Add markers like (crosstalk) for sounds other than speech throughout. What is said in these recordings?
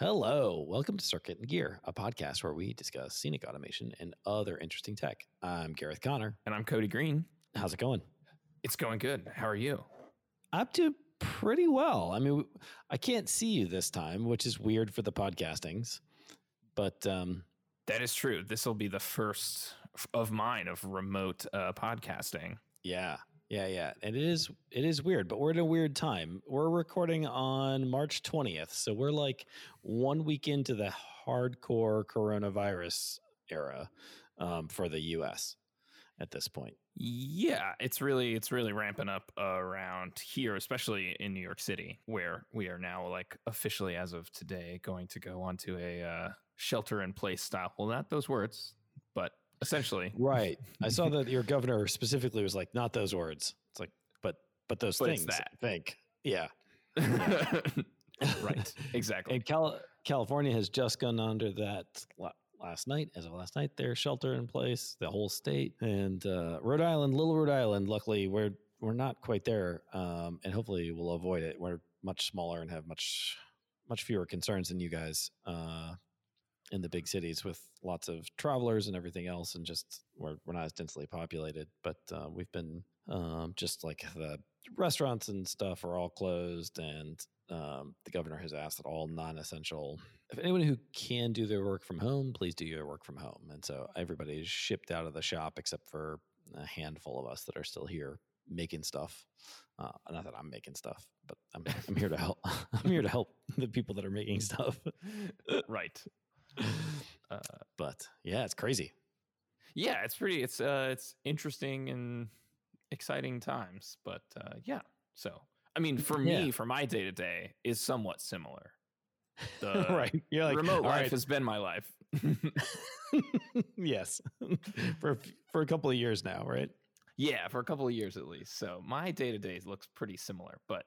Hello, welcome to Circuit and Gear, a podcast where we discuss scenic automation and other interesting tech. I'm Gareth Conner. And I'm Cody Green. How's it going? It's going good. How are you? Up to pretty well. I mean, I can't see you this time, which is weird for the podcastings, but um, that is true. This will be the first of mine of remote uh, podcasting. Yeah, yeah, yeah. And it is it is weird, but we're in a weird time. We're recording on March 20th, so we're like one week into the hardcore coronavirus era um, for the U.S. at this point. Yeah, it's really it's really ramping up around here, especially in New York City, where we are now like officially as of today going to go onto a uh, shelter in place style. Well, not those words, essentially. Right. (laughs) I saw that your governor specifically was like, not those words. It's like, but but those But things. that. I think. Yeah. right. Exactly. And Cal- California has just gone under that last night. As of last night, their shelter in place, the whole state, and uh, Rhode Island, little Rhode Island. Luckily, we're we're not quite there, um, and hopefully, we'll avoid it. We're much smaller and have much much fewer concerns than you guys uh, in the big cities with lots of travelers and everything else, and just we're we're not as densely populated. But uh, we've been um, just like the restaurants and stuff are all closed, and um, the governor has asked that all non-essential, if anyone who can do their work from home, please do your work from home. And so everybody is shipped out of the shop except for a handful of us that are still here making stuff. Uh, not that I'm making stuff, but I'm, I'm here to help. (laughs) I'm here to help the people that are making stuff. right. (laughs) Uh, but yeah, it's crazy. yeah, it's pretty. It's uh, it's interesting and exciting times. But uh, yeah, so I mean, for me, Yeah. for my day to day, is somewhat similar. (laughs) The right. You're like remote life right." has been my life. (laughs) yes, for for a couple of years now, right? yeah, for a couple of years at least. So my day to day looks pretty similar, but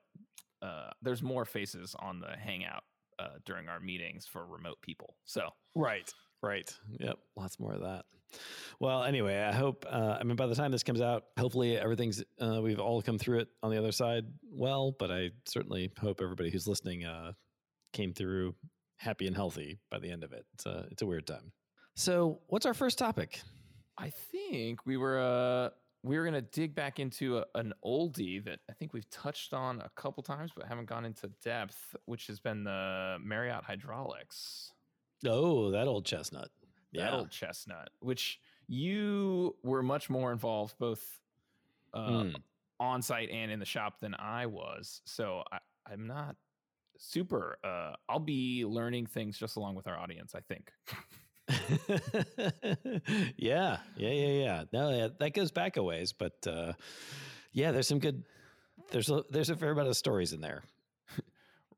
uh, there's more faces on the Hangout uh, during our meetings for remote people. So Right. Right. Yep. Lots more of that. Well, anyway, I hope. Uh, I mean, by the time this comes out, hopefully everything's uh, we've all come through it on the other side well. But I certainly hope everybody who's listening uh, came through happy and healthy by the end of it. It's a it's a weird time. So, what's our first topic? I think we were we were gonna dig back into a, an oldie that I think we've touched on a couple times, but haven't gone into depth, which has been the Marriott Hydraulics. Oh, that old chestnut. That Yeah. old chestnut, which you were much more involved both uh, Mm. on site and in the shop than I was. So I, I'm not super. Uh, I'll be learning things just along with our audience. I think. (laughs) (laughs) yeah, yeah, yeah, yeah. No, yeah, that goes back a ways, but uh, yeah, there's some good. There's a, there's a fair amount of stories in there. (laughs)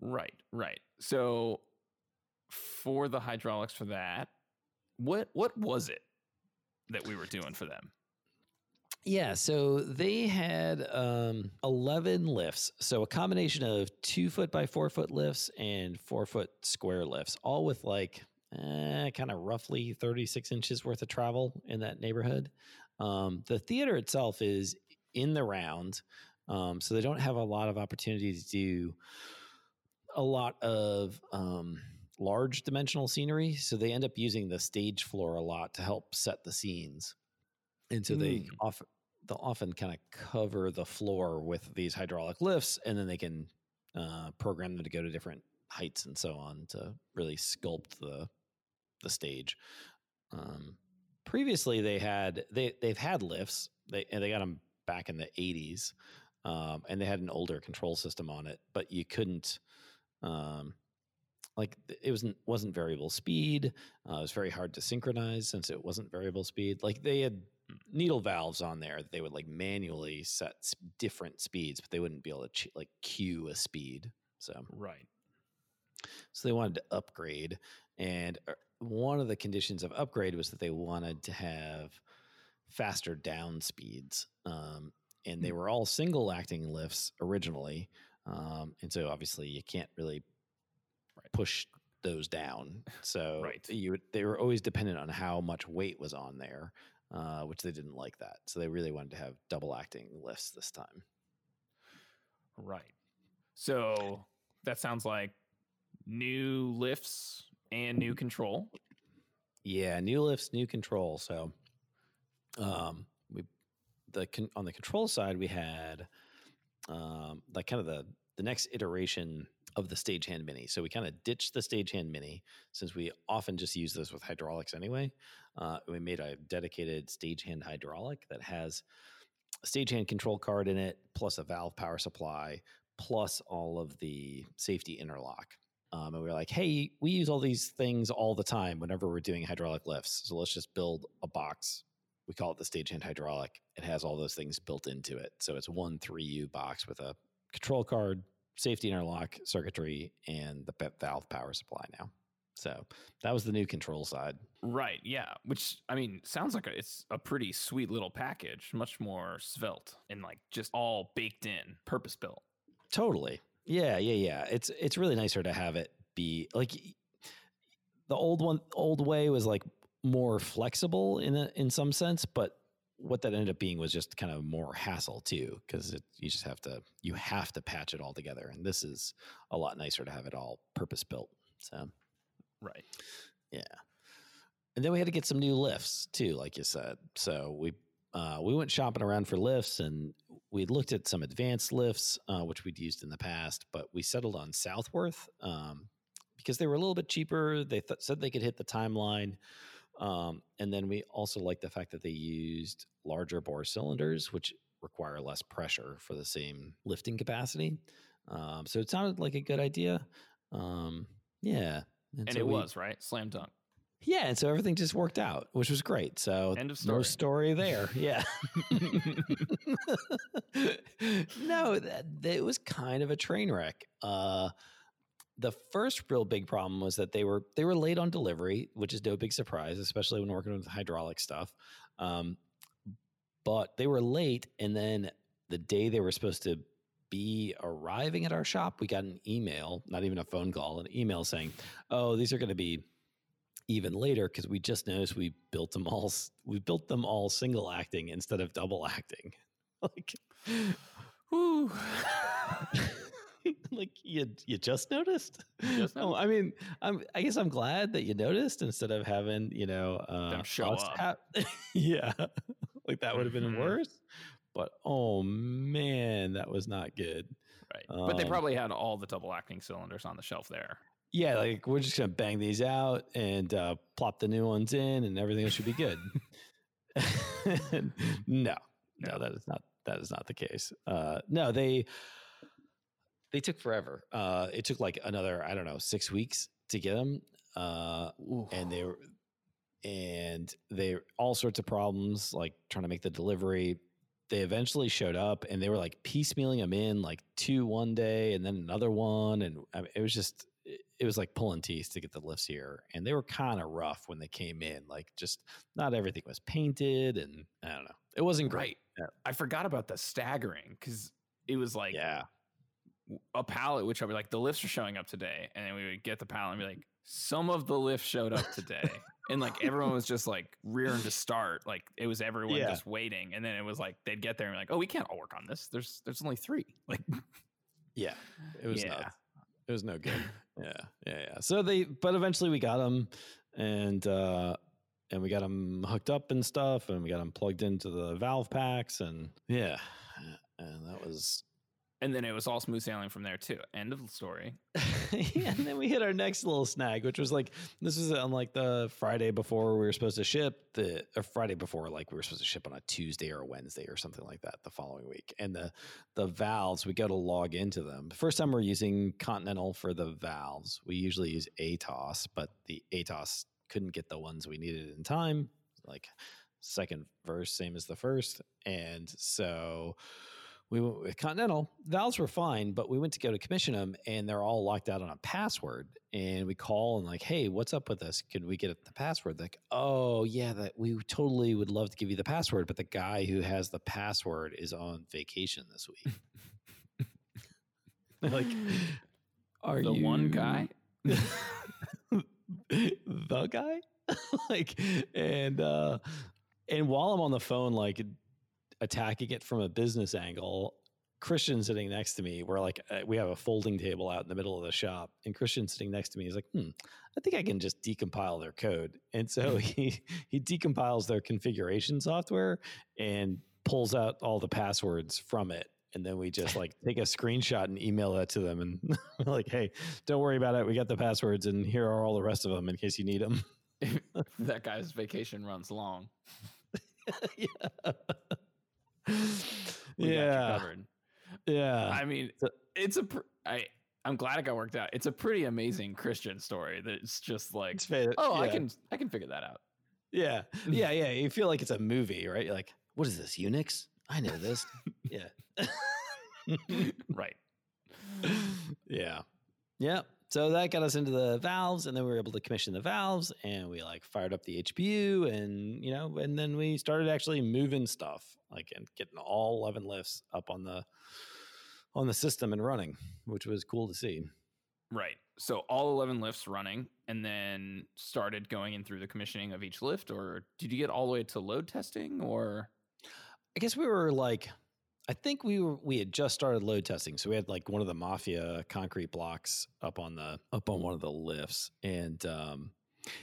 Right, right. So for the hydraulics for that, what what was it that we were doing for them? Yeah, so they had um, 11 lifts. So a combination of two foot by four foot lifts and four foot square lifts, all with like eh, kind of roughly 36 inches worth of travel in that neighborhood. Um, the theater itself is in the round. Um, so they don't have a lot of opportunity to do a lot of um, large dimensional scenery. So they end up using the stage floor a lot to help set the scenes. And so they Mm. often they'll often kind of cover the floor with these hydraulic lifts, and then they can uh, program them to go to different heights and so on to really sculpt the the stage. Um, previously, they had they they've had lifts. They and they got them back in the '80s, um, and they had an older control system on it, but you couldn't. Um, like it wasn't wasn't variable speed. Uh, it was very hard to synchronize since it wasn't variable speed. Like they had needle valves on there that they would like manually set s- different speeds, but they wouldn't be able to ch- like cue a speed. So Right. so they wanted to upgrade, and uh, one of the conditions of upgrade was that they wanted to have faster down speeds. Um, and they Hmm. were all single acting lifts originally, um, and so obviously you can't really Right. push those down. So Right. you they were always dependent on how much weight was on there, uh, which they didn't like that. So they really wanted to have double acting lifts this time. Right. So that sounds like new lifts and new control. Yeah, new lifts, new control. So, um, we the con- on the control side we had um, like kind of the the next iteration of the stagehand mini. So we kind of ditched the stagehand mini since we often just use this with hydraulics anyway. Uh, we made a dedicated stagehand hydraulic that has a stagehand control card in it, plus a valve power supply, plus all of the safety interlock. Um, and we were like, hey, we use all these things all the time whenever we're doing hydraulic lifts. So let's just build a box. We call it the stagehand hydraulic. It has all those things built into it. So it's one 3U box with a control card, safety interlock circuitry, and the valve power supply now. So that was the new control side. Right. Yeah. Which I mean sounds like a, it's a pretty sweet little package, much more svelte and like just all baked in, purpose built. Totally. Yeah. Yeah. Yeah. It's it's really nicer to have it be like the old one. Old way was like more flexible in a, in some sense, but what that ended up being was just kind of more hassle too, because you just have to you have to patch it all together, and this is a lot nicer to have it all purpose built. So Right. Yeah. And then we had to get some new lifts too, like you said. So we uh, we went shopping around for lifts and we looked at some advanced lifts, uh, which we'd used in the past, but we settled on Southworth um, because they were a little bit cheaper. They th- said they could hit the timeline. Um, and then we also liked the fact that they used larger bore cylinders, which require less pressure for the same lifting capacity. Um, so it sounded like a good idea. Um, yeah. And, and so it we, was right, slam dunk. Yeah, and so everything just worked out, which was great. So end of story. No story there. Yeah. (laughs) (laughs) no, that, that, it was kind of a train wreck. Uh, the first real big problem was that they were they were late on delivery, which is no big surprise, especially when working with hydraulic stuff. Um, but they were late, and then the day they were supposed to be arriving at our shop, we got an email, not even a phone call, an email saying, "Oh, these are going to be even later because we just noticed we built them all we built them all single acting instead of double acting." (laughs) like, whoo. (laughs) like you you just noticed? Just oh, I mean, I'm I guess I'm glad that you noticed instead of having you know uh, them show up. (laughs) yeah, like that would have been mm-hmm. worse. But oh man, that was not good. Right. But they um, probably had all the double acting cylinders on the shelf there. Yeah, like we're just gonna bang these out and uh, plop the new ones in, and everything else should be good. (laughs) no, no, that is not that is not the case. Uh, no, they they took forever. Uh, it took like another I don't know six weeks to get them, uh, and they were and they all sorts of problems like trying to make the delivery they eventually showed up and they were like piecemealing them in like two one day and then another one and I mean, it was just it was like pulling teeth to get the lifts here and they were kind of rough when they came in like just not everything was painted and i don't know it wasn't great right. i forgot about the staggering because it was like yeah a pallet which i was like the lifts are showing up today and then we would get the pallet and be like some of the lifts showed up today and like everyone was just like rearing to start like it was everyone yeah. just waiting and then it was like they'd get there and like oh we can't all work on this there's there's only three like yeah it was yeah. It was no good. (laughs) Yeah yeah yeah. So they but eventually we got them and uh and we got them hooked up and stuff and we got them plugged into the valve packs and yeah. and that was and then it was all smooth sailing from there too. End of the story. (laughs) and then we hit our next little snag, which was like this was on like the Friday before we were supposed to ship the Friday before like we were supposed to ship on a Tuesday or a Wednesday or something like that the following week. And the the valves we go to log into them. The first time we're using Continental for the valves. We usually use ATOS, but the ATOS couldn't get the ones we needed in time. Like second verse, same as the first, and so we went with Continental. Valves were fine, but we went to go to commission them and they're all locked out on a password. And we call and like, hey, what's up with this? Can we get the password? Like, oh yeah, that we totally would love to give you the password, but the guy who has the password is on vacation this week. (laughs) like, are you the you one guy? (laughs) the guy? (laughs) like, and uh, and while I'm on the phone, like attacking it from a business angle. Christian sitting next to me. We're like, uh, we have a folding table out in the middle of the shop, and Christian sitting next to me is like, hmm, I think I can just decompile their code. And so (laughs) he he decompiles their configuration software and pulls out all the passwords from it. And then we just like take a screenshot and email that to them, and (laughs) we're like, "Hey, don't worry about it. We got the passwords, and here are all the rest of them in case you need them." (laughs) that guy's vacation runs long. yeah, We got you (laughs) yeah, yeah. I mean, So- it's a. Pr- I I'm glad it got worked out. It's a pretty amazing Christian story. That's just like, oh, I can I can figure that out. Yeah, (laughs) yeah, yeah. You feel like it's a movie, right? You're like, what is this Unix? I know this. yeah, (laughs) right. yeah, yeah. So that got us into the valves, and then we were able to commission the valves, and we like fired up the HPU, and you know, and then we started actually moving stuff, like and getting all eleven lifts up on the on the system and running, which was cool to see. Right. So all 11 lifts running and then started going in through the commissioning of each lift or did you get all the way to load testing or I guess we were like, I think we were we had just started load testing, so we had like one of the mafia concrete blocks up on the up on one of the lifts, and um,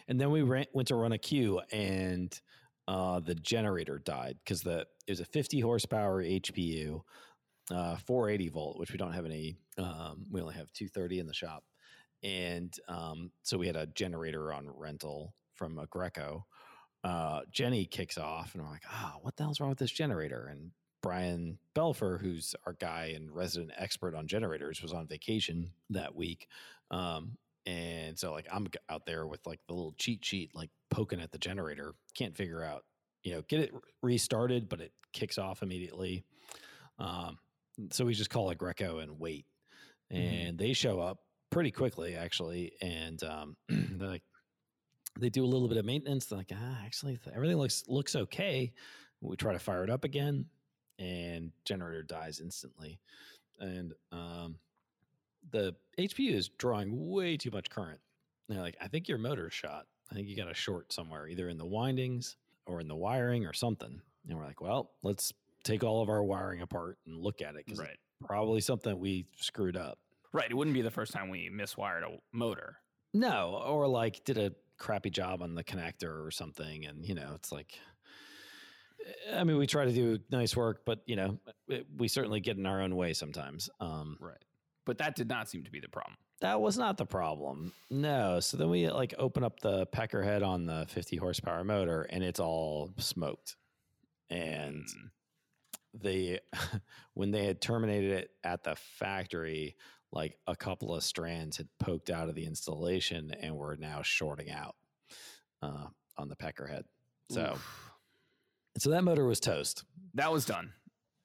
and then we ran, went to run a cue, and uh, the generator died because the it was a 50 horsepower HPU, uh, 480 volt, which we don't have any. Um, we only have 230 in the shop, and um, so we had a generator on rental from a Greco uh, Jenny kicks off, and we're like, "Ah, what the hell's wrong with this generator?" And Brian Belfer, who's our guy and resident expert on generators, was on vacation that week, um, and so like I'm out there with like the little cheat sheet, like poking at the generator, can't figure out, you know, get it restarted, but it kicks off immediately. Um, so we just call it Greco and wait, Mhm. and they show up pretty quickly actually, and um, (clears throat) they're like they do a little bit of maintenance. They're like, ah, actually, everything looks looks okay. We try to fire it up again, and generator dies instantly. And um, the HPU is drawing way too much current. And they're like, I think your motor's shot. I think you got a short somewhere, either in the windings or in the wiring or something. And we're like, well, let's take all of our wiring apart and look at it because right. probably something we screwed up. Right. It wouldn't be the first time we miswired a motor. No, or like did a crappy job on the connector or something. And, you know, it's like, I mean, we try to do nice work, but, you know, we certainly get in our own way sometimes. Um, Right. But that did not seem to be the problem. that was not the problem. No. So then we like open up the pecker head on the 50 horsepower motor and it's all smoked. And Mm. they, (laughs) when they had terminated it at the factory, like a couple of strands had poked out of the installation and were now shorting out uh, on the pecker head. So, Oof. So that motor was toast. that was done.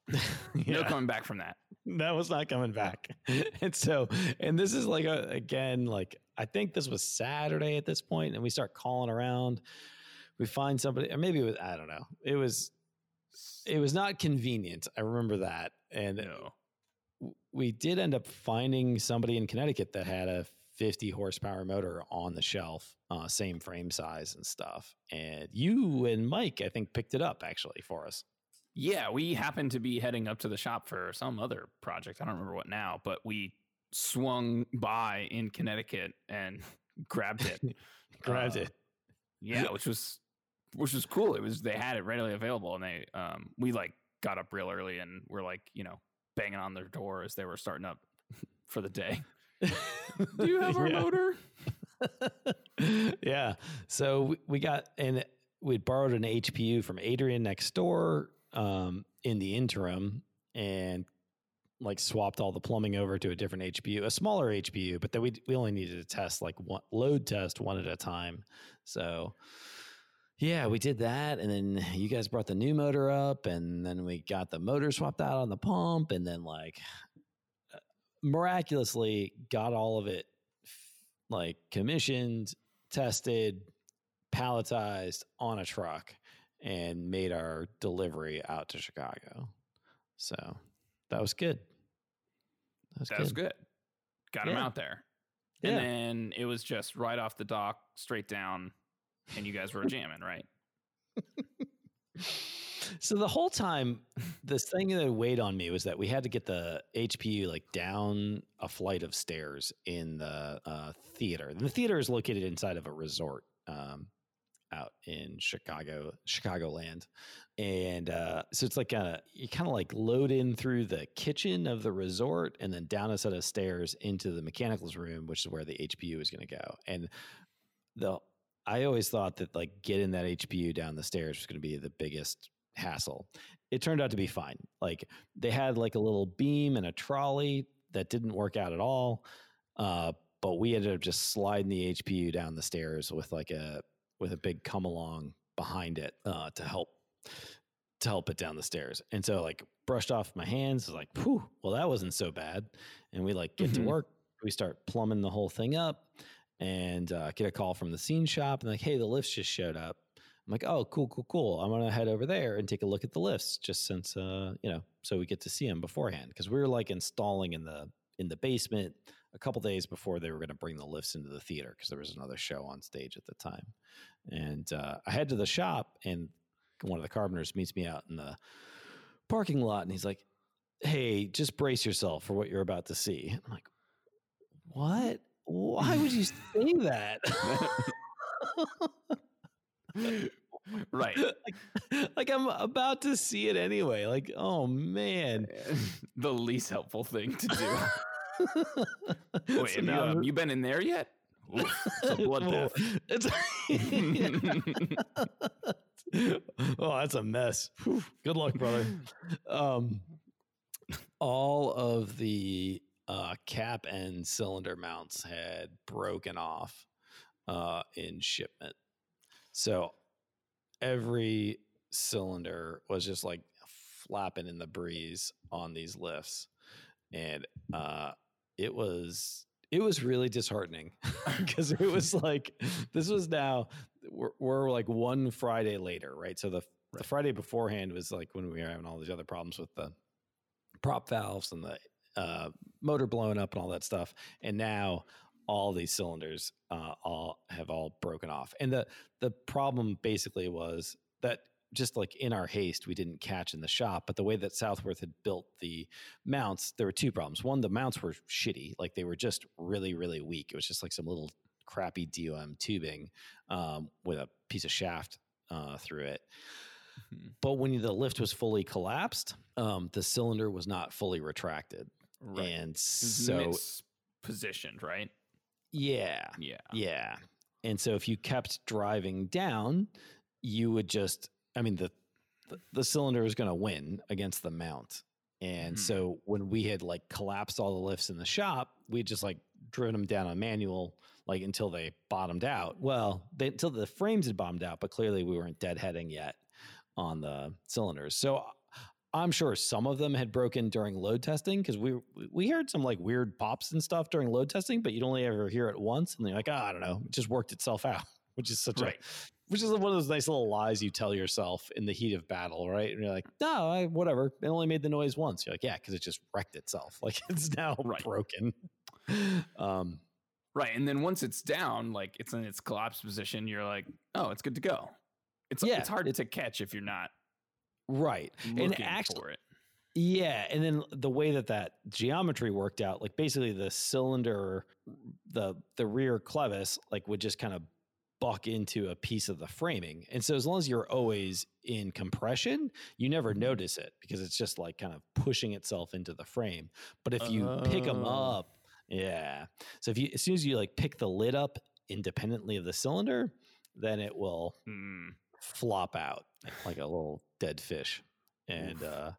(laughs) No coming back from that. that was not coming back. (laughs) and so, and this is like a, again, like I think this was Saturday at this point, and we start calling around. We find somebody, or maybe it was I don't know. It was it was not convenient. I remember that, and No. we did end up finding somebody in Connecticut that had a 50 horsepower motor on the shelf, uh, same frame size and stuff. And you and Mike, I think, picked it up actually for us. Yeah, we happened to be heading up to the shop for some other project. I don't remember what now, but we swung by in Connecticut and (laughs) grabbed it. (laughs) Grabbed Uh, it. Yeah, (laughs) which was which was cool. It was they had it readily available, and they um we like got up real early and we're like you know banging on their door as they were starting up for the day. Do you have our Yeah. motor? (laughs) yeah. So we- got and we'd borrowed an HPU from Adrian next door um, in the interim and like swapped all the plumbing over to a different HPU, a smaller HPU, but then we we only needed to test like one load test one at a time. So yeah, we did that and then you guys brought the new motor up and then we got the motor swapped out on the pump and then like miraculously got all of it like commissioned, tested, palletized on a truck, and made our delivery out to Chicago. So that was good. That was That good. was good. Got him out there. Yeah. And then it was just right off the dock, straight down, and you guys were jamming, right? (laughs) so the whole time, this thing that weighed on me was that we had to get the HPU like down a flight of stairs in the uh, theater. The theater is located inside of a resort um, out in Chicago, Chicagoland, and uh, so it's like a you kind of like load in through the kitchen of the resort and then down a set of stairs into the mechanicals room, which is where the HPU is going to go. And the I always thought that like getting that HPU down the stairs was going to be the biggest hassle. It turned out to be fine. Like they had like a little beam and a trolley that didn't work out at all. Uh, but we ended up just sliding the HPU down the stairs with like a with a big come along behind it uh, to help to help it down the stairs. And so like brushed off my hands, was like, whew, well that wasn't so bad. And we like get Mhm. to work, we start plumbing the whole thing up and uh, get a call from the scene shop and like, hey, the lifts just showed up. I'm like, oh, cool, cool, cool. I'm gonna head over there and take a look at the lifts, just since uh, you know, so we get to see them beforehand because we were like installing in the in the basement a couple days before they were going to bring the lifts into the theater because there was another show on stage at the time. And uh, I head to the shop, and one of the carpenters meets me out in the parking lot, and he's like, "Hey, just brace yourself for what you're about to see." I'm like, "What? Why would you say that?" (laughs) (laughs) (laughs) right. (laughs) like, like I'm about to see it anyway. Like, oh man. (laughs) the least helpful thing to do. (laughs) Wait, So have you, now um, you been in there yet? Oof, it's a bloodbath. It's oh, that's a mess. Whew. Good luck, brother. Um, all of the uh, cap and cylinder mounts had broken off uh, in shipment, so every cylinder was just like flapping in the breeze on these lifts, and uh, it was it was really disheartening (laughs) because it was (laughs) like this was now we're, we're like one Friday later, right? So the the Friday beforehand was like when we were having all these other problems with the prop valves and the uh, motor blowing up and all that stuff, and now all these cylinders uh, all have all broken off. And the the problem basically was that just like in our haste, we didn't catch in the shop. But the way that Southworth had built the mounts, there were two problems. One, the mounts were shitty; like they were just really, really weak. It was just like some little crappy DOM tubing um, with a piece of shaft uh, through it. Mhm. But when the lift was fully collapsed, um, the cylinder was not fully retracted, Right. and so positioned right? Yeah, Yeah. yeah. And so if you kept driving down, you would just, I mean, the the, the cylinder is going to win against the mount. And Mhm. so when we had like collapsed all the lifts in the shop, we just like driven them down on manual like until they bottomed out. Well, they, until the frames had bottomed out, but clearly we weren't deadheading yet on the cylinders. So I'm sure some of them had broken during load testing because we we heard some like weird pops and stuff during load testing, but you'd only ever hear it once, and you're like, oh, I don't know, it just worked itself out, (laughs) which is such Right. a which is one of those nice little lies you tell yourself in the heat of battle, right? And you're like, no, I, whatever, it only made the noise once. You're like, yeah, because it just wrecked itself, (laughs) like it's now Right. broken. Um, Right. And then once it's down, like it's in its collapsed position, you're like, oh, it's good to go. It's Yeah, it's hard it- to catch if you're not right. looking actu- for it. Yeah, and then the way that that geometry worked out, like basically the cylinder, the the rear clevis, like would just kind of buck into a piece of the framing, and so as long as you're always in compression, you never notice it because it's just like kind of pushing itself into the frame. But if you pick them Oh. up, yeah, so if you as soon as you like pick the lid up independently of the cylinder, then it will Mm. Flop out like a little dead fish. And uh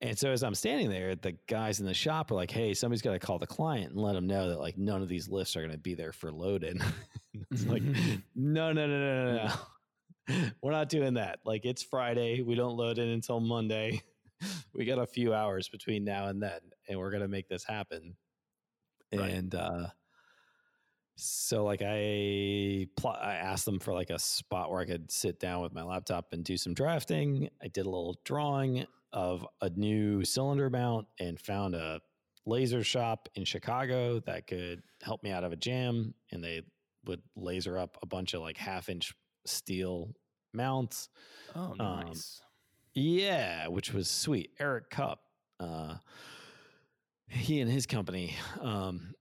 and so as I'm standing there, the guys in the shop are like, "Hey, somebody's got to call the client and let them know that like none of these lifts are going to be there for load-in." (laughs) it's like, (laughs) no, no, no, no, no, no. (laughs) We're not doing that. Like it's Friday. We don't load in until Monday. we got a few hours between now and then, and we're gonna make this happen. Right. And uh so like I pl- I asked them for like a spot where I could sit down with my laptop and do some drafting. I did a little drawing of a new cylinder mount and found a laser shop in Chicago that could help me out of a jam and they would laser up a bunch of like half inch steel mounts Oh, Um, nice. Yeah, which was sweet. Eric Cup, uh, he and his company um,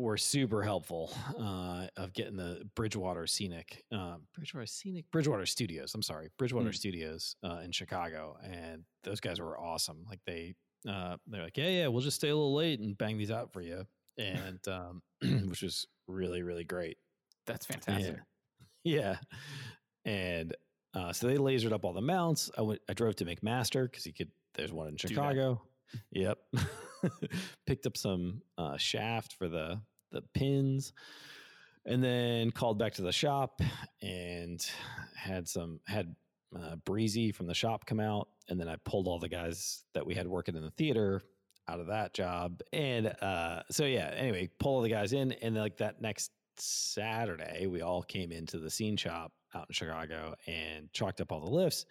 were super helpful uh, of getting the Bridgewater Scenic, uh, Bridgewater Scenic, Bridgewater Studios. I'm sorry, Bridgewater Mm. Studios uh, in Chicago, and those guys were awesome. Like they, uh, they're like, yeah, yeah, we'll just stay a little late and bang these out for you, and um, (clears throat) which was really, really great. That's fantastic. (laughs) Yeah. And uh, so they lasered up all the mounts. I went, I drove to McMaster because he could, there's one in. Chicago. Yep. (laughs) Picked up some uh, shaft for the, the pins and then called back to the shop and had some, had uh, Breezy from the shop come out. And then I pulled all the guys that we had working in the theater out of that job. And uh, so, yeah, anyway, pull all the guys in. And then, like that next Saturday, we all came into the scene shop out in Chicago and chalked up all the lifts,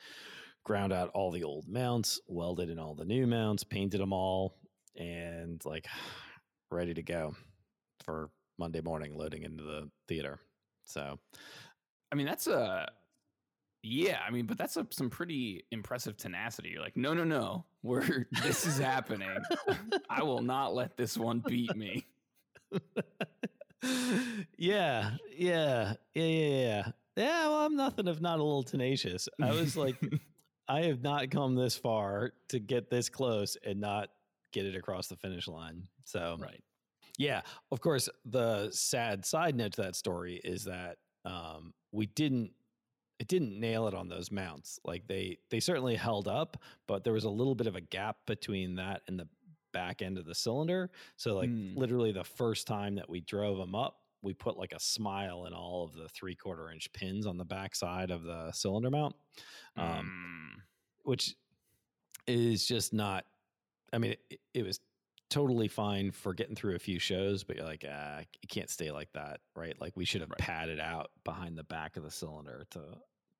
ground out all the old mounts, welded in all the new mounts, painted them all, and like (sighs) ready to go for Monday morning loading into the theater. So, I mean, that's a yeah. I mean, but that's a, some pretty impressive tenacity. You're like, no, no, no. We're (laughs) this is happening. I will not let this one beat me. yeah, yeah, yeah, yeah, yeah. Yeah, well, I'm nothing if not a little tenacious. I was like, (laughs) I have not come this far to get this close and not get it across the finish line. So, right. Yeah, of course, the sad side note to that story is that um, we didn't it didn't nail it on those mounts. Like they they certainly held up, but there was a little bit of a gap between that and the back end of the cylinder. So like Hmm. literally the first time that we drove them up, we put like a smile in all of the three quarter inch pins on the back side of the cylinder mount. Um, Mm. which is just not i mean it, it was totally fine for getting through a few shows but you're like ah, you can't stay like that right like we should have Right. padded out behind the back of the cylinder to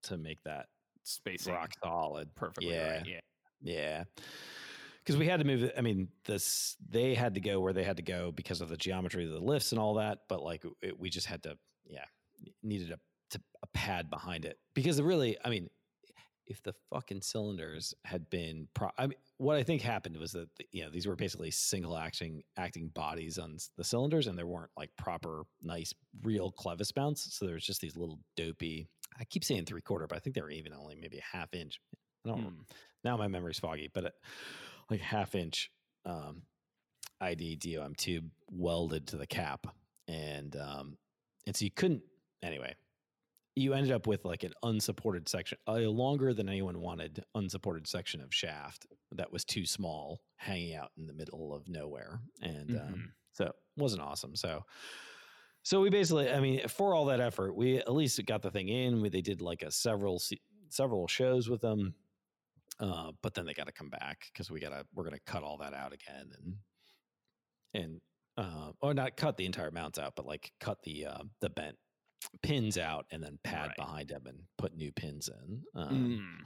to make that spacing rock solid perfectly yeah right. Yeah. yeah because we had to move it i mean this they had to go where they had to go because of the geometry of the lifts and all that but like it, we just had to yeah needed a, to, a pad behind it because it really i mean if the fucking cylinders had been pro I mean, what I think happened was that you know these were basically single acting acting bodies on the cylinders, and there weren't like proper, nice, real clevis mounts. So there was just these little dopey. I keep saying three quarter, but I think they were even only maybe a half inch. I don't. Hmm. Now my memory's foggy, but it, like half inch um, ID DOM tube welded to the cap, and um, and so you couldn't anyway. You ended up with like an unsupported section, a longer than anyone wanted unsupported section of shaft that was too small, hanging out in the middle of nowhere, and um, Mhm. so it wasn't awesome. So, so we basically, I mean, for all that effort, we at least got the thing in. We, they did like a several several shows with them, uh, but then they got to come back because we gotta we're gonna cut all that out again and and uh, or not cut the entire mounts out, but like cut the uh, the bent pins out and then pad Right. behind them and put new pins in um, Mm.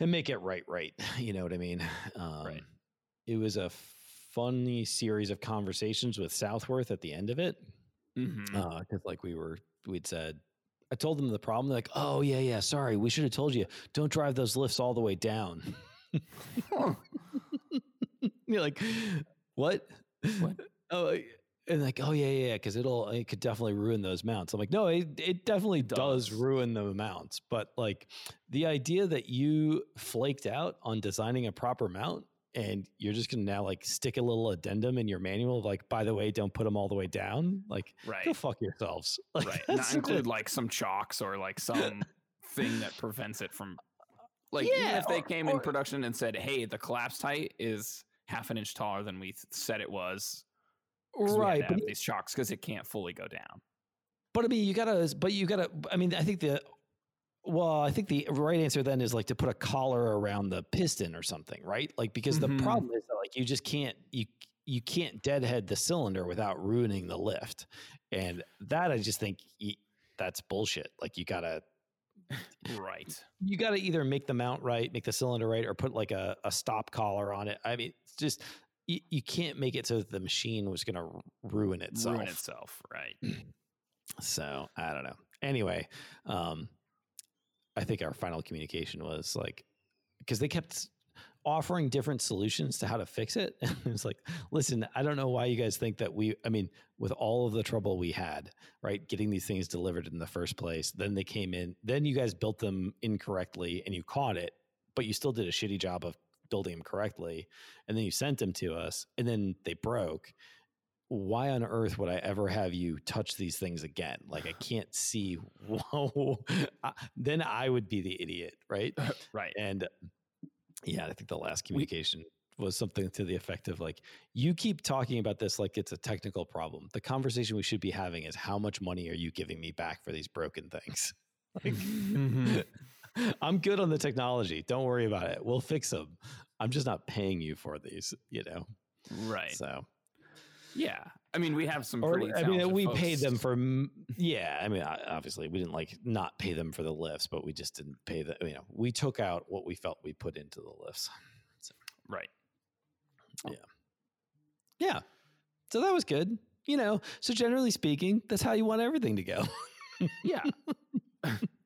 and make it right right (laughs) you know what i mean um, Right. it was a funny series of conversations with southworth at the end of it because like we were we'd said i told them the problem they're like oh yeah yeah sorry we should have told you don't drive those lifts all the way down (laughs) you're like what What? (laughs) oh and like oh yeah yeah because it'll it could definitely ruin those mounts i'm like no it, it definitely does. Does. ruin the mounts but like the idea that you flaked out on designing a proper mount and you're just gonna now like stick a little addendum in your manual of like by the way don't put them all the way down like go Right. fuck yourselves (laughs) like right. Not include like some chalks or like some thing that prevents it from like even if they or- came or- in production and said, "Hey, the collapse height is half an inch taller than we th- said it was." 'Cause we had right but, these shocks because it can't fully go down. but i mean you gotta but you gotta i mean i think the well i think the right answer then is like to put a collar around the piston or something right like because Mhm. the problem is that like you just can't you you can't deadhead the cylinder without ruining the lift and that i just think that's bullshit like you gotta Right. you gotta either make the mount right make the cylinder right or put like a, a stop collar on it i mean it's just you, you can't make it so that the machine was gonna ruin itself Ruin itself. Right. (clears throat) so I don't know. Anyway, um, I think our final communication was like, because they kept offering different solutions to how to fix it. (laughs) It was like, listen, I don't know why you guys think that we, I mean, with all of the trouble we had, right, getting these things delivered in the first place, then they came in, then you guys built them incorrectly and you caught it, but you still did a shitty job of building them correctly. And then you sent them to us and then they broke. Why on earth would I ever have you touch these things again? Like, I (sighs) can't see. (laughs) Whoa. then I would be the idiot, right? (laughs) right. And yeah, I think the last communication we, was something to the effect of like, you keep talking about this like it's a technical problem. The conversation we should be having is how much money are you giving me back for these broken things? (laughs) like, mm-hmm. (laughs) I'm good on the technology. Don't worry about it. We'll fix them. I'm just not paying you for these, you know? Right. So, yeah. I mean, we have some or, I mean, we folks. paid them for, yeah. I mean, obviously, we didn't like not pay them for the lifts, but we just didn't pay the, you know, we took out what we felt we put into the lifts. So, right. Yeah. Yeah. So that was good. You know, so generally speaking, that's how you want everything to go. yeah. (laughs) (laughs)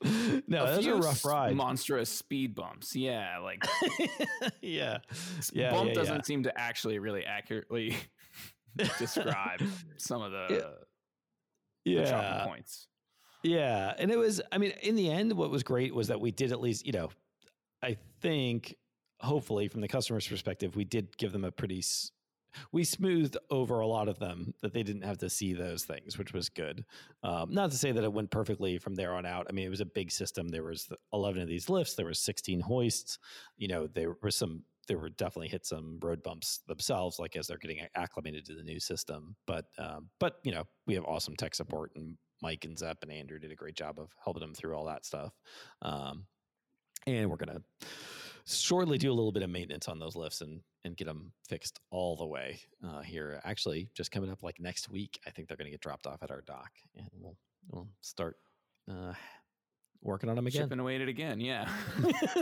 (laughs) no, a that's a rough ride. Monstrous speed bumps. Yeah, like (laughs) yeah, yeah. Bump yeah, doesn't yeah. seem to actually really accurately (laughs) describe some of the yeah the points. Yeah, and it was. I mean, in the end, what was great was that we did at least. You know, I think hopefully from the customer's perspective, we did give them a pretty we smoothed over a lot of them that they didn't have to see those things, which was good. Um, not to say that it went perfectly from there on out. I mean, it was a big system. There was 11 of these lifts. There was 16 hoists. You know, there were some. There were definitely hit some road bumps themselves, like as they're getting acclimated to the new system. But um, but you know, we have awesome tech support, and Mike and Zepp and Andrew did a great job of helping them through all that stuff. Um, and we're gonna shortly do a little bit of maintenance on those lifts and and get them fixed all the way uh, here. Actually, just coming up like next week, I think they're going to get dropped off at our dock, and we'll we'll start uh, working on them again. Chipping away at it again, yeah.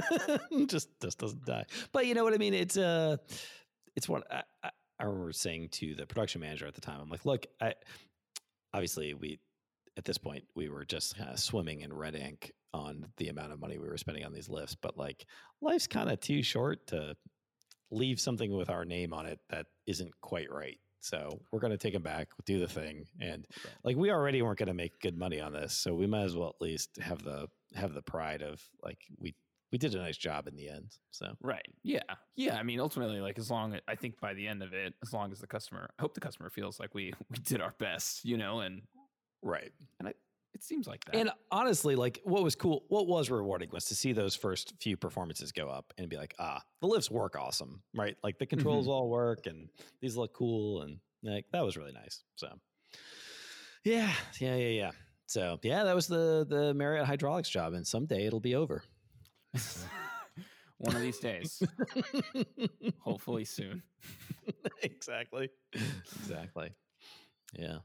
(laughs) just just doesn't die. But you know what I mean? It's uh it's what I, I, I remember saying to the production manager at the time. I'm like, look, I obviously we at this point we were just kind of swimming in red ink on the amount of money we were spending on these lifts but like life's kind of too short to leave something with our name on it that isn't quite right. So we're going to take them back, do the thing, and like we already weren't going to make good money on this, so we might as well at least have the have the pride of like we we did a nice job in the end. So right, yeah, yeah. I mean, ultimately, like as long I think by the end of it, as long as the customer, I hope the customer feels like we (laughs) we did our best, you know, and right. And I it seems like that. And honestly, like what was cool, what was rewarding was to see those first few performances go up and be like, ah, the lifts work awesome, right? Like the controls mm-hmm. all work and these look cool. And like that was really nice. So yeah, yeah, yeah, yeah. So yeah, that was the the Marriott hydraulics job. And someday it'll be over. (laughs) One of these days. (laughs) Hopefully soon. exactly. Exactly. Yeah.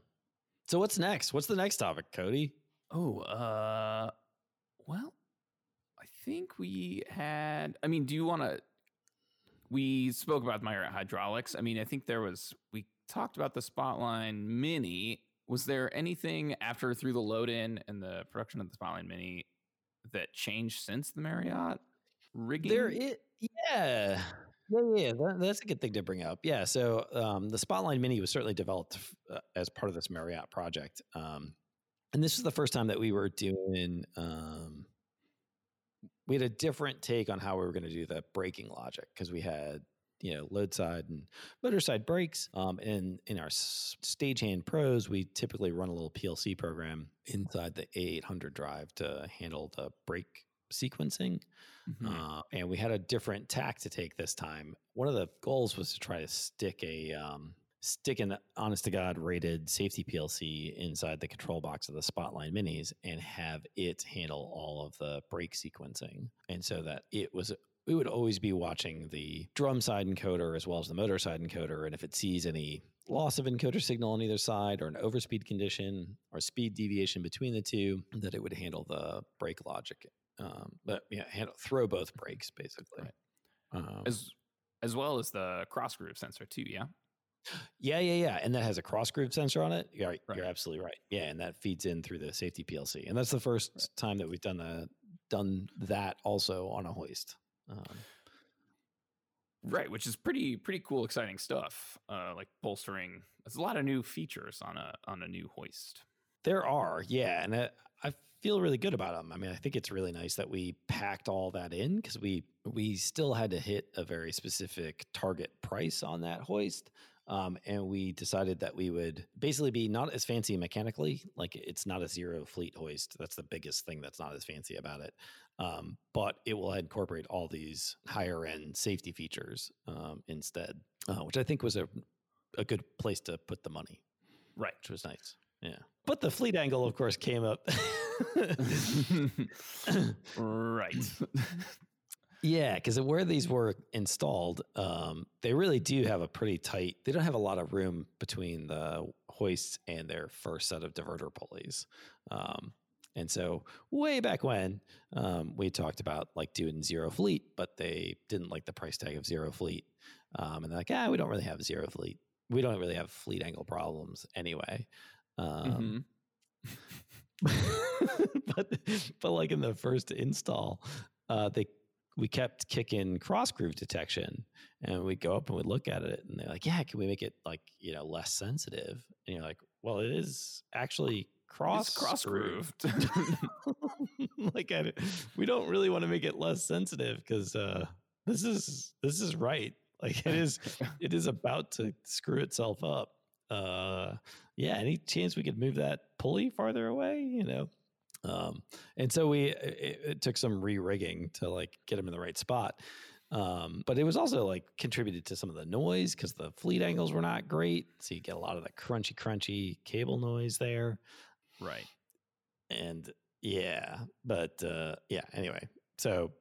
So what's next? What's the next topic, Cody? Oh, uh, well, I think we had. I mean, do you want to? We spoke about Marriott hydraulics. I mean, I think there was. We talked about the Spotline Mini. Was there anything after through the load in and the production of the Spotline Mini that changed since the Marriott rigging? There, it, yeah. Yeah, yeah, that, that's a good thing to bring up. Yeah, so um, the Spotline Mini was certainly developed uh, as part of this Marriott project. Um, and this is the first time that we were doing um, we had a different take on how we were going to do the braking logic because we had you know load side and motor side brakes um, and in our stagehand pros we typically run a little plc program inside the a800 drive to handle the brake sequencing mm-hmm. uh, and we had a different tack to take this time one of the goals was to try to stick a um, stick an honest to God rated safety PLC inside the control box of the Spotline Minis and have it handle all of the brake sequencing. And so that it was we would always be watching the drum side encoder as well as the motor side encoder. And if it sees any loss of encoder signal on either side or an overspeed condition or speed deviation between the two, that it would handle the brake logic. Um, but yeah, handle, throw both brakes basically. Right. Um, as as well as the cross groove sensor too, yeah. Yeah, yeah, yeah. And that has a cross groove sensor on it. You're, right. You're absolutely right. Yeah. And that feeds in through the safety PLC. And that's the first right. time that we've done the done that also on a hoist. Um, right, which is pretty pretty cool, exciting stuff. Uh, like bolstering. There's a lot of new features on a on a new hoist. There are, yeah, and feel really good about them. I mean, I think it's really nice that we packed all that in because we we still had to hit a very specific target price on that hoist. Um, and we decided that we would basically be not as fancy mechanically, like it's not a zero fleet hoist. That's the biggest thing that's not as fancy about it. Um, but it will incorporate all these higher end safety features um, instead, uh, which I think was a a good place to put the money. Right, which was nice. Yeah. But the fleet angle, of course, came up. (laughs) right. yeah, because where these were installed, um, they really do have a pretty tight. They don't have a lot of room between the hoists and their first set of diverter pulleys. Um, and so, way back when, um, we talked about like doing zero fleet, but they didn't like the price tag of zero fleet. Um, and they're like, ah, we don't really have zero fleet. We don't really have fleet angle problems anyway. Um, mm-hmm. (laughs) (laughs) but but like in the first install, uh, they we kept kicking cross groove detection, and we go up and we look at it, and they're like, "Yeah, can we make it like you know less sensitive?" And you're like, "Well, it is actually." Cross cross grooved. (laughs) (laughs) like I, we don't really want to make it less sensitive because uh, this is this is right. Like it is it is about to screw itself up uh, yeah, any chance we could move that pulley farther away, you know? Um, and so we, it, it took some re rigging to like get them in the right spot. Um, but it was also like contributed to some of the noise because the fleet angles were not great. So you get a lot of the crunchy, crunchy cable noise there. Right. And yeah, but uh, yeah, anyway. So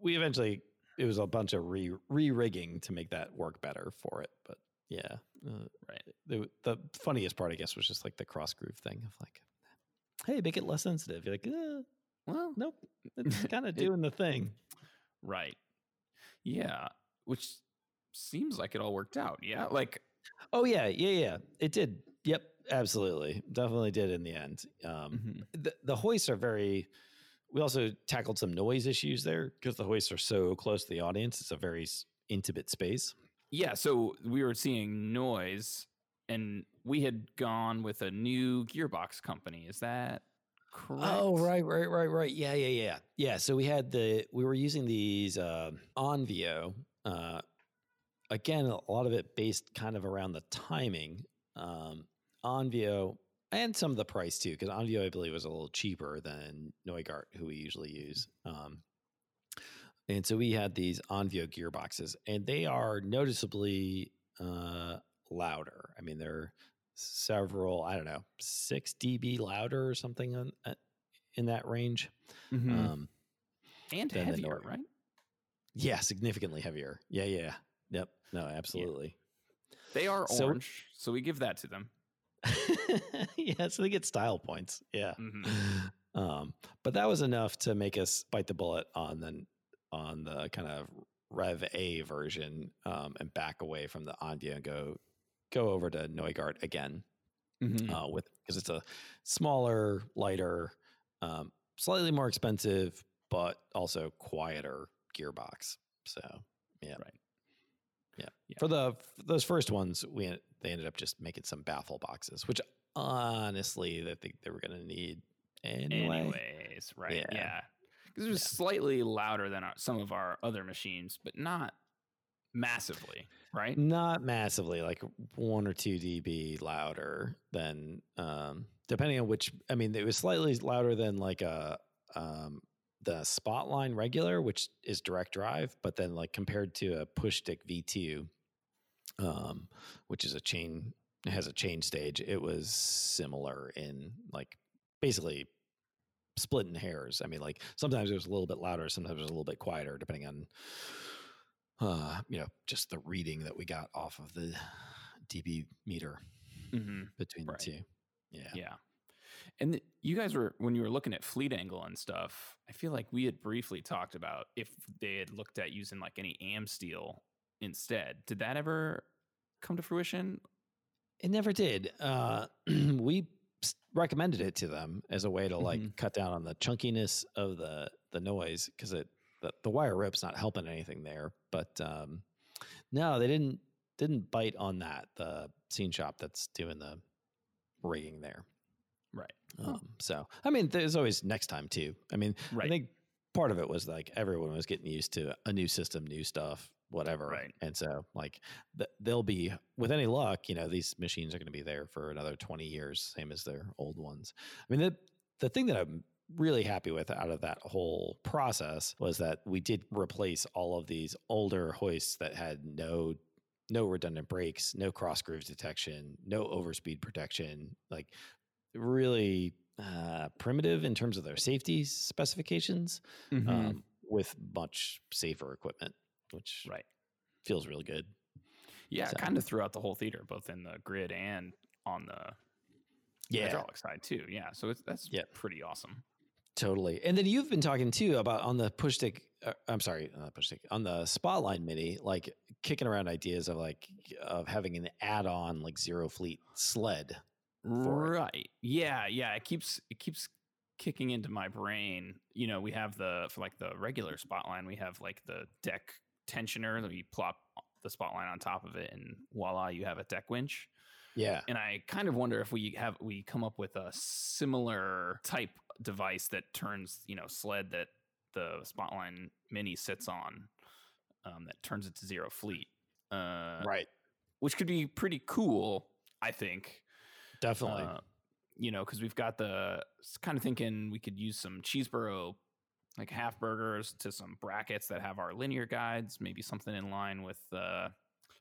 we eventually, it was a bunch of re re rigging to make that work better for it. But yeah. Uh, right. The, the funniest part, I guess, was just like the cross groove thing of like, hey, make it less sensitive. You're like, uh, well, nope, it's (laughs) kind of doing the thing. Right. Yeah. Which seems like it all worked out. Yeah. Like, oh, yeah. Yeah. Yeah. It did. Yep. Absolutely. Definitely did in the end. Um, mm-hmm. the, the hoists are very, we also tackled some noise issues there because the hoists are so close to the audience. It's a very intimate space. Yeah, so we were seeing noise, and we had gone with a new gearbox company. Is that correct? Oh, right, right, right, right. Yeah, yeah, yeah, yeah. So we had the we were using these uh, Onvio. Uh, again, a lot of it based kind of around the timing. Um, Onvio and some of the price too, because Onvio I believe was a little cheaper than Neugart, who we usually use. Um, and so we had these Onvio gearboxes, and they are noticeably uh, louder. I mean, they're several, I don't know, six dB louder or something on, uh, in that range. Mm-hmm. Um, and heavier, right? Yeah, significantly heavier. Yeah, yeah. Yep. No, absolutely. Yeah. They are so, orange, so we give that to them. (laughs) yeah, so they get style points. Yeah. Mm-hmm. (sighs) Um, but that was enough to make us bite the bullet on the on the kind of Rev A version um, and back away from the Onvio and go go over to Neugart again mm-hmm. uh, with because it's a smaller, lighter, um, slightly more expensive, but also quieter gearbox. So yeah, right. Yeah. yeah. For the for those first ones, we they ended up just making some baffle boxes, which honestly, I think they were going to need anyway. Anyways, right? Yeah. yeah because it was yeah. slightly louder than our, some of our other machines, but not massively, right? Not massively, like one or two dB louder than, um, depending on which. I mean, it was slightly louder than like a um, the Spotline regular, which is direct drive, but then like compared to a push stick V2, um, which is a chain has a chain stage, it was similar in like basically splitting hairs. I mean, like sometimes it was a little bit louder, sometimes it was a little bit quieter, depending on, uh, you know, just the reading that we got off of the dB meter mm-hmm. between right. the two. Yeah. Yeah. And you guys were, when you were looking at fleet angle and stuff, I feel like we had briefly talked about if they had looked at using like any am steel instead. Did that ever come to fruition? It never did. Uh, (clears throat) we recommended it to them as a way to like Mhm. cut down on the chunkiness of the the noise because it the, the wire rip's not helping anything there. But um, no, they didn't didn't bite on that. The scene shop that's doing the rigging there. Right. Um, so I mean, there's always next time too. I mean, Right. I think part of it was like everyone was getting used to a new system, new stuff, whatever. Right. And so like th- they'll be with any luck, you know, these machines are going to be there for another 20 years, same as their old ones. I mean, the the thing that I'm really happy with out of that whole process was that we did replace all of these older hoists that had no no redundant brakes, no cross groove detection, no overspeed protection, like really uh, primitive in terms of their safety specifications, Mhm. um, with much safer equipment, which right. feels really good. Yeah, so- kind of throughout the whole theater, both in the grid and on the hydraulic side too. Yeah, so it's that's Yep. pretty awesome. Totally. And then you've been talking too about on the push stick. Uh, I'm sorry, not push stick on the Spotline Mini, like kicking around ideas of like of having an add-on like zero fleet sled. for it. Right. Yeah, yeah. It keeps it keeps kicking into my brain. You know, we have the for like the regular spotline, we have like the deck tensioner that we plop the spotline on top of it, and voila, you have a deck winch. Yeah. And I kind of wonder if we have we come up with a similar type device that turns you know sled that the spotline mini sits on um, that turns it to zero fleet. Uh, right. which could be pretty cool, I think. Definitely. Uh, you know, because we've got the kind of thinking we could use some cheeseboro, like half burgers, to some brackets that have our linear guides, maybe something in line with uh,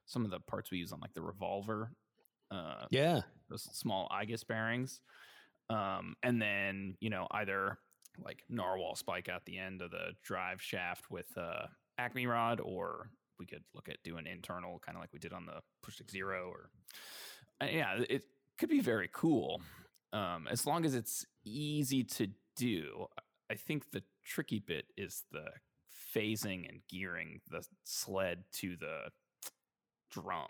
some of the parts we use on like the revolver, uh, yeah. those small IGUS bearings. Um, and then, you know, either like narwhal spike at the end of the drive shaft with uh, Acme rod, or we could look at doing internal, kind of like we did on the Push Stick Zero. Or uh, yeah, it could be very cool um, as long as it's easy to do. I think the tricky bit is the phasing and gearing the sled to the drum.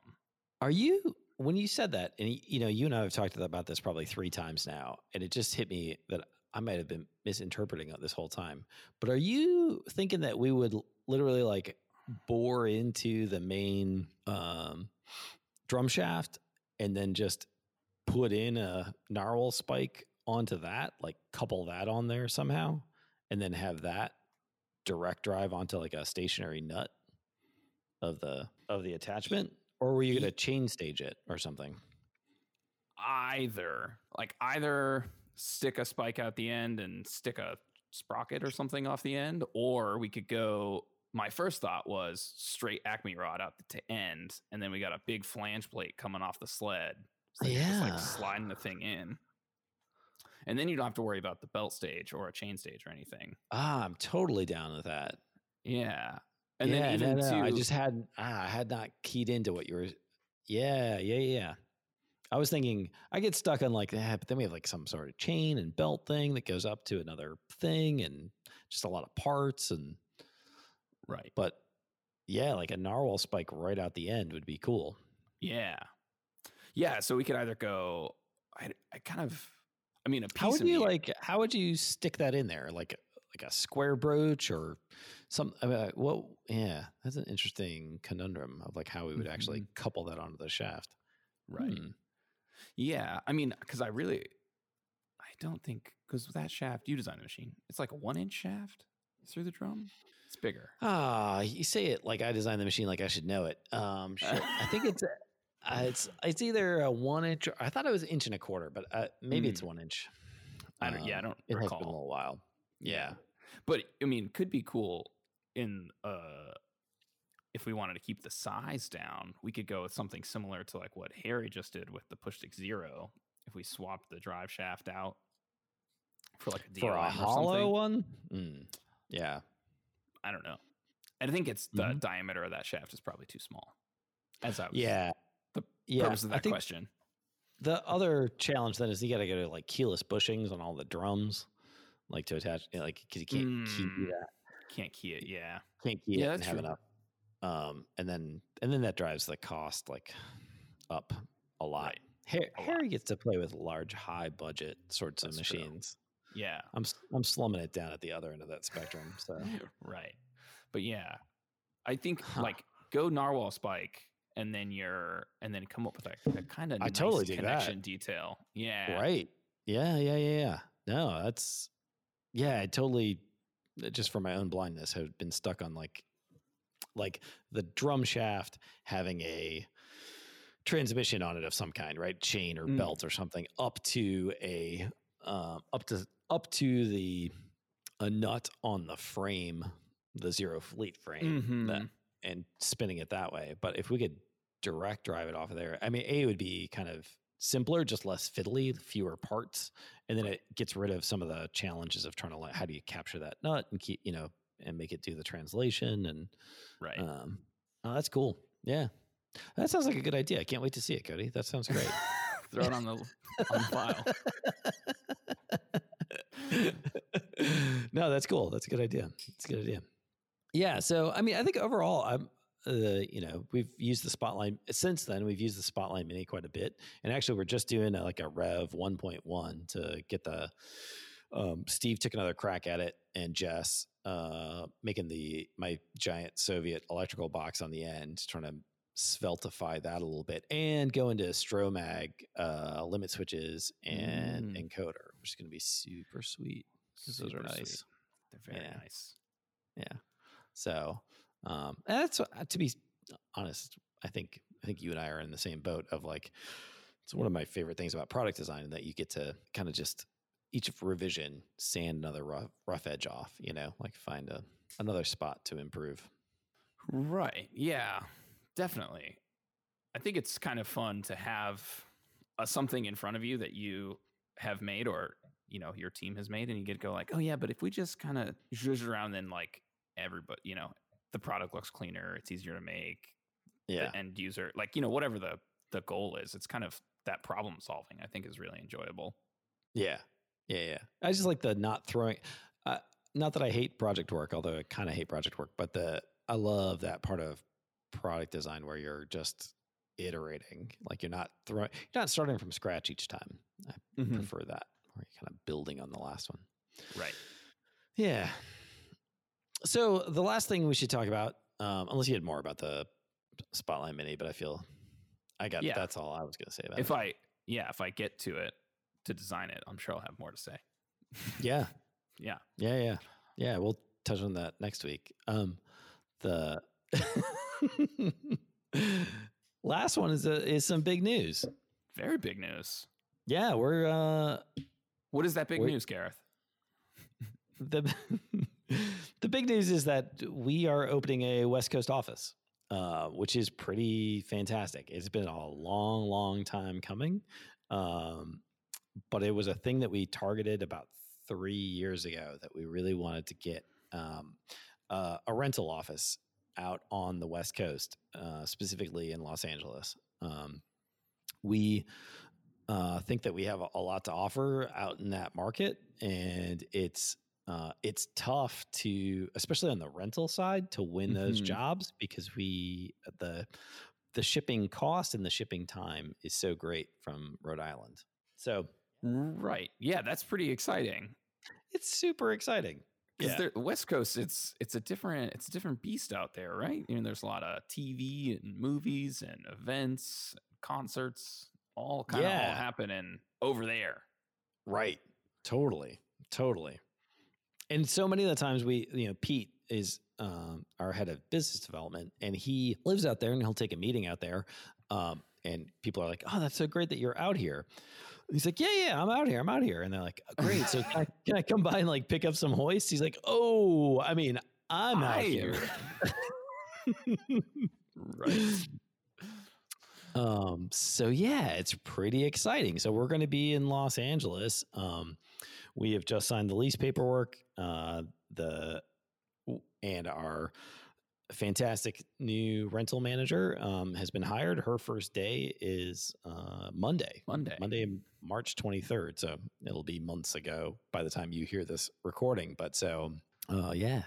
Are you when you said that, and you know, you and I have talked about this probably three times now, and it just hit me that I might have been misinterpreting it this whole time. But are you thinking that we would literally like bore into the main um, drum shaft and then just put in a narwhal spike onto that, like couple that on there somehow, and then have that direct drive onto like a stationary nut of the of the attachment? Or were you going to chain stage it or something? either like either stick a spike out the end and stick a sprocket or something off the end or we could go my first thought was straight acme rod out to end and then we got a big flange plate coming off the sled so Yeah. like sliding the thing in and then you don't have to worry about the belt stage or a chain stage or anything Ah, I'm totally down with that. yeah and yeah, then even no, no, I just had ah, I had not keyed into what you were. Yeah, yeah, yeah. I was thinking I get stuck on like that, but then we have like some sort of chain and belt thing that goes up to another thing, and just a lot of parts and. right But yeah, like a narwhal spike right out the end would be cool. yeah yeah so we could either go i, I kind of i mean a piece How would of you like? How would you stick that in there? Like like a square broach or some? I mean, like, what? Yeah, that's an interesting conundrum of like how we would actually Mhm. couple that onto the shaft. right Hmm. Yeah, I mean, because I really, I don't think because that shaft you designed the machine, it's like a one inch shaft through the drum. It's bigger. Ah, you say it like I designed the machine, like I should know it. Um, shit. I think it's uh, it's it's either a one inch. Or, I thought it was an inch and a quarter, but uh, maybe it's one inch. I don't. yeah, I Um, don't It has been a little while. yeah, but I mean, could be cool in uh, if we wanted to keep the size down, we could go with something similar to like what Harry just did with the Push Stick Zero. If we swapped the drive shaft out for like a for a hollow something. one. Mm, yeah, I don't know. I think it's the Mhm. diameter of that shaft is probably too small. As I was yeah, the yeah. purpose of that question. the other challenge then is you got to go to like keyless bushings on all the drums, like to attach. Like because you can't Mm. that, Can't key it. Yeah. can't key Yeah, it and that's have true. enough. Um, and then and then that drives the cost like up a lot. Right. Harry, a lot. Gets to play with large, high budget sorts That's of true. machines. Yeah. I'm s- I'm slumming it down at the other end of that spectrum. So (laughs) right. But yeah, I think Huh. like go narwhal spike and then you're and then come up with a, a kind of I nice totally dig that. connection detail. Yeah. right, yeah, yeah, yeah, yeah. No, that's yeah. I totally just for my own blindness have been stuck on like like the drum shaft having a transmission on it of some kind, right? Chain or Mm. belt or something up to a um, up to up to the a nut on the frame, the zero fleet frame, that Mhm. and spinning it that way. But if we could direct drive it off of there, I mean, A would be kind of simpler, just less fiddly, fewer parts. And then it gets rid of some of the challenges of trying to like, how do you capture that nut and keep, you know, and make it do the translation. And Right. um, oh, that's cool. Yeah. That sounds like a good idea. I can't wait to see it, Cody. That sounds great. (laughs) Throw it on the on the file. (laughs) no, that's cool. That's a good idea. It's a good idea. Yeah. So, I mean, I think overall, I'm, uh, you know, we've used the Spotline since then. We've used the Spotline Mini quite a bit, and actually, we're just doing a, like a Rev 1.1 to get the. Um, Steve took another crack at it, and Jess uh, making the my giant Soviet electrical box on the end, trying to sveltify that a little bit, and go into Stromag uh, limit switches and Mm. encoder, which is going to be super sweet because those are Super sweet. nice. They're very Yeah. nice. Yeah. So, um, and that's uh, to be honest. I think I think you and I are in the same boat of like it's one of my favorite things about product design that you get to kind of just each revision sand another rough, rough edge off. You know, like find a another spot to improve. Right. Yeah. Definitely. I think it's kind of fun to have a, something in front of you that you have made or you know your team has made and you get to go like oh yeah but if we just kind of zhuzh around then like everybody you know the product looks cleaner it's easier to make Yeah. the end user like you know whatever the the goal is it's kind of that problem solving i think is really enjoyable Yeah. Yeah. Yeah. I just like the not throwing, uh, not that I hate project work, although I kind of hate project work, but the, I love that part of product design where you're just iterating. Like you're not throwing, you're not starting from scratch each time. I Mm-hmm. prefer that where you're kind of building on the last one. right Yeah. So the last thing we should talk about, um, unless you had more about the Spotline Mini, but I feel I got Yeah. that's all I was going to say about if it. If I yeah if i get to it to design it i'm sure i'll have more to say (laughs) yeah. yeah Yeah, yeah, yeah. We'll touch on that next week. Um, the (laughs) last one is a, is some big news. very big news Yeah, we're uh, what is that big news gareth the (laughs) (laughs) the big news is that we are opening a West Coast office, uh, which is pretty fantastic. It's been a long, long time coming, um, but it was a thing that we targeted about three years ago that we really wanted to get um, uh, a rental office out on the West Coast, uh, specifically in Los Angeles. Um, we uh, think that we have a, a lot to offer out in that market, and it's uh, it's tough to, especially on the rental side, to win those Mhm. jobs because we the the shipping cost and the shipping time is so great from Rhode Island. So right yeah that's pretty exciting it's super exciting. because Yeah. the West Coast, it's it's a different it's a different beast out there, right? You know, there's a lot of TV and movies and events, concerts, all kind of all happening over there. Right. Totally. Totally. And so many of the times we, you know, Pete is um, our head of business development and he lives out there and he'll take a meeting out there. Um, and people are like, oh, that's so great that you're out here. He's like, yeah, yeah, I'm out here. I'm out here. And they're like, great. So can I, (laughs) can I come by and like pick up some hoists? He's like, oh, I mean, I'm out I- here. right. (laughs) Um, so yeah, it's pretty exciting. So we're going to be in Los Angeles. Um, we have just signed the lease paperwork. Uh, the and our fantastic new rental manager um, has been hired. Her first day is uh, Monday. Monday. Monday, March twenty third. So it'll be months ago by the time you hear this recording. But so, uh, yeah,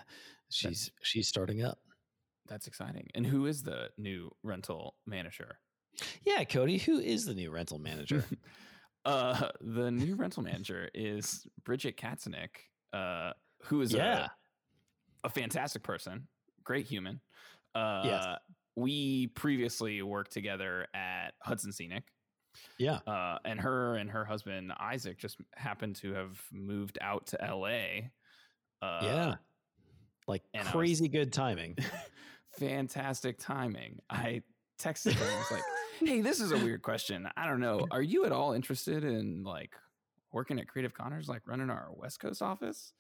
she's she's starting up. That's exciting. And who is the new rental manager? Yeah, Cody, who is the new rental manager? (laughs) uh, the new rental manager is Bridget Katzenik, uh, who is Yeah. a, a fantastic person, great human. Uh, Yes. We previously worked together at Hudson Scenic. yeah. uh, and her and her husband Isaac just happened to have moved out to L.A. Uh, yeah. Like I was- crazy good timing. (laughs) fantastic timing. I texted her and was like, (laughs) "Hey, this is a weird question. I don't know. Are you at all interested in like working at Creative Conners, like running our West Coast office?"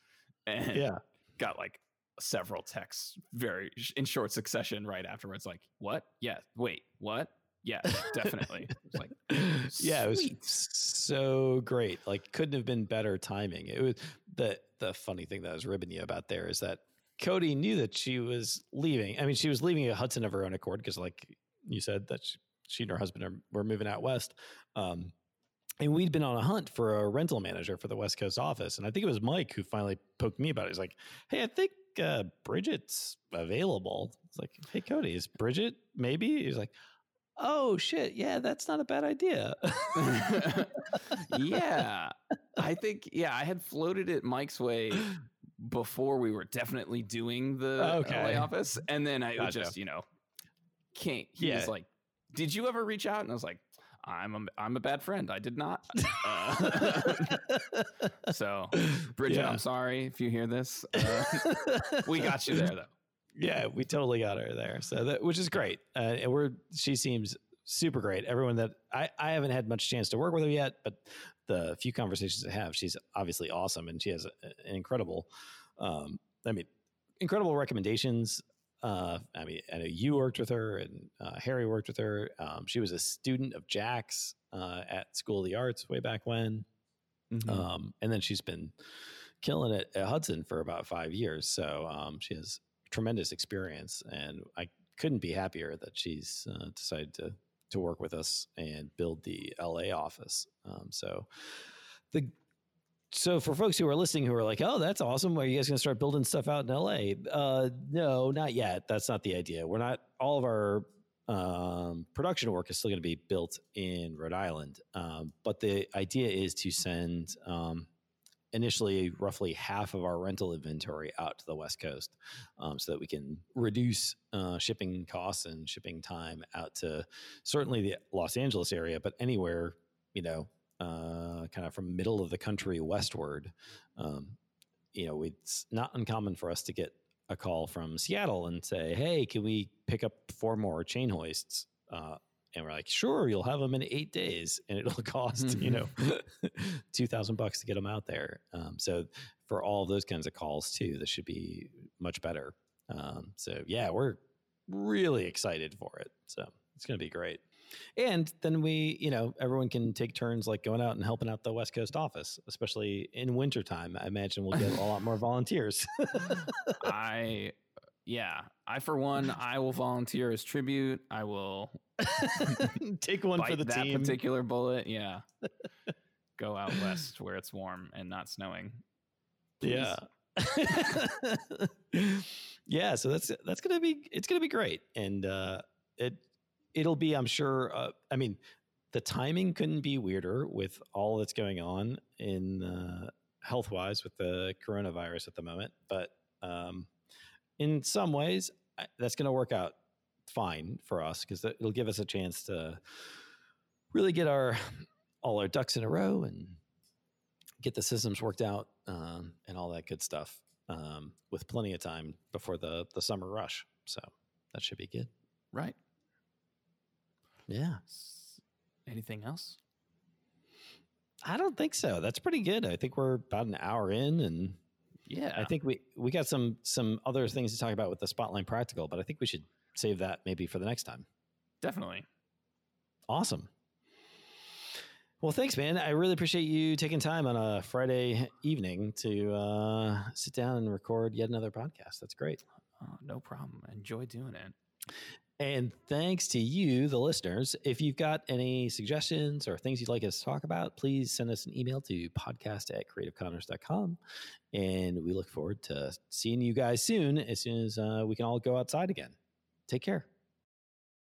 And yeah. got like several texts very sh- in short succession right afterwards. Like, what? Yeah. Wait. What? Yeah. Definitely. It like, (laughs) yeah, it was so great. Like couldn't have been better timing. It was the the funny thing that I was ribbing you about there is that Cody knew that she was leaving. I mean, she was leaving a Hudson of her own accord because, like you said, that she, she and her husband are, were moving out west. Um, and we'd been on a hunt for a rental manager for the West Coast office. And I think it was Mike who finally poked me about it. He's like, Hey, I think uh, Bridget's available. It's like, Hey, Cody, is Bridget maybe? He's like, Oh, shit. Yeah, that's not a bad idea. (laughs) yeah. I think, yeah, I had floated it Mike's way before we were definitely doing the Okay. LA office. And then I Gotcha. just, you know, can't, he was like, Did you ever reach out? And I was like, I'm a, I'm a bad friend. I did not. (laughs) Uh, (laughs) so, Bridget, Yeah. I'm sorry if you hear this. Uh, we got you there, though. yeah, we totally got her there. So that, which is great. Uh, and we're, she seems super great. Everyone that I, I haven't had much chance to work with her yet, but the few conversations I have, she's obviously awesome. And she has a- an incredible, um, I mean, incredible recommendations. Uh, I mean, I know you worked with her and uh, Harry worked with her. Um, she was a student of Jack's uh, at School of the Arts way back when. Mm-hmm. Um, and then she's been killing it at Hudson for about five years. So um, she has tremendous experience, and I couldn't be happier that she's uh, decided to to work with us and build the LA office. Um, so the so for folks who are listening who are like, "Oh, that's awesome! Are you guys going to start building stuff out in LA?" Uh, no, not yet. That's not the idea. We're not. All of our um, production work is still going to be built in Rhode Island, um, but the idea is to send um, initially roughly half of our rental inventory out to the West Coast, um, so that we can reduce uh, shipping costs and shipping time out to certainly the Los Angeles area, but anywhere you know, uh, kind of from middle of the country westward. Um, you know, it's not uncommon for us to get a call from Seattle and say, "Hey, can we pick up four more chain hoists?" Uh, and we're like, "Sure, you'll have them in eight days, and it'll (laughs) cost you know (laughs) two thousand bucks to get them out there." Um, so for all those kinds of calls too, this should be much better. Um, so yeah, we're really excited for it. So it's going to be great. And then we, you know, everyone can take turns like going out and helping out the West Coast office, especially in wintertime. I imagine we'll get a lot more volunteers. (laughs) I, yeah, I for one, I will volunteer as tribute. I will (laughs) take one for the that team. particular bullet. Yeah, (laughs) go out west where it's warm and not snowing. Please. Yeah. yeah, so that's that's gonna be it's gonna be great, and uh, it it'll be I'm sure. Uh, I mean, the timing couldn't be weirder with all that's going on in uh, health wise with the coronavirus at the moment. But um, in some ways, I- that's going to work out fine for us because it'll give us a chance to really get our all our ducks in a row and get the systems worked out um, and all that good stuff um, with plenty of time before the the summer rush. So that should be good. Right. Yeah, Anything else? I don't think so. That's pretty good. I think we're about an hour in, and Yeah. I think we we got some some other things to talk about with the Spotline Practical, but I think we should save that maybe for the next time. definitely. Awesome. Well, thanks, man. I really appreciate you taking time on a Friday evening to uh, sit down and record yet another podcast. That's great. Oh, no problem. Enjoy doing it. And thanks to you, the listeners. If you've got any suggestions or things you'd like us to talk about, please send us an email to podcast at creativeconners.com. And we look forward to seeing you guys soon, as soon as uh, we can all go outside again. Take care.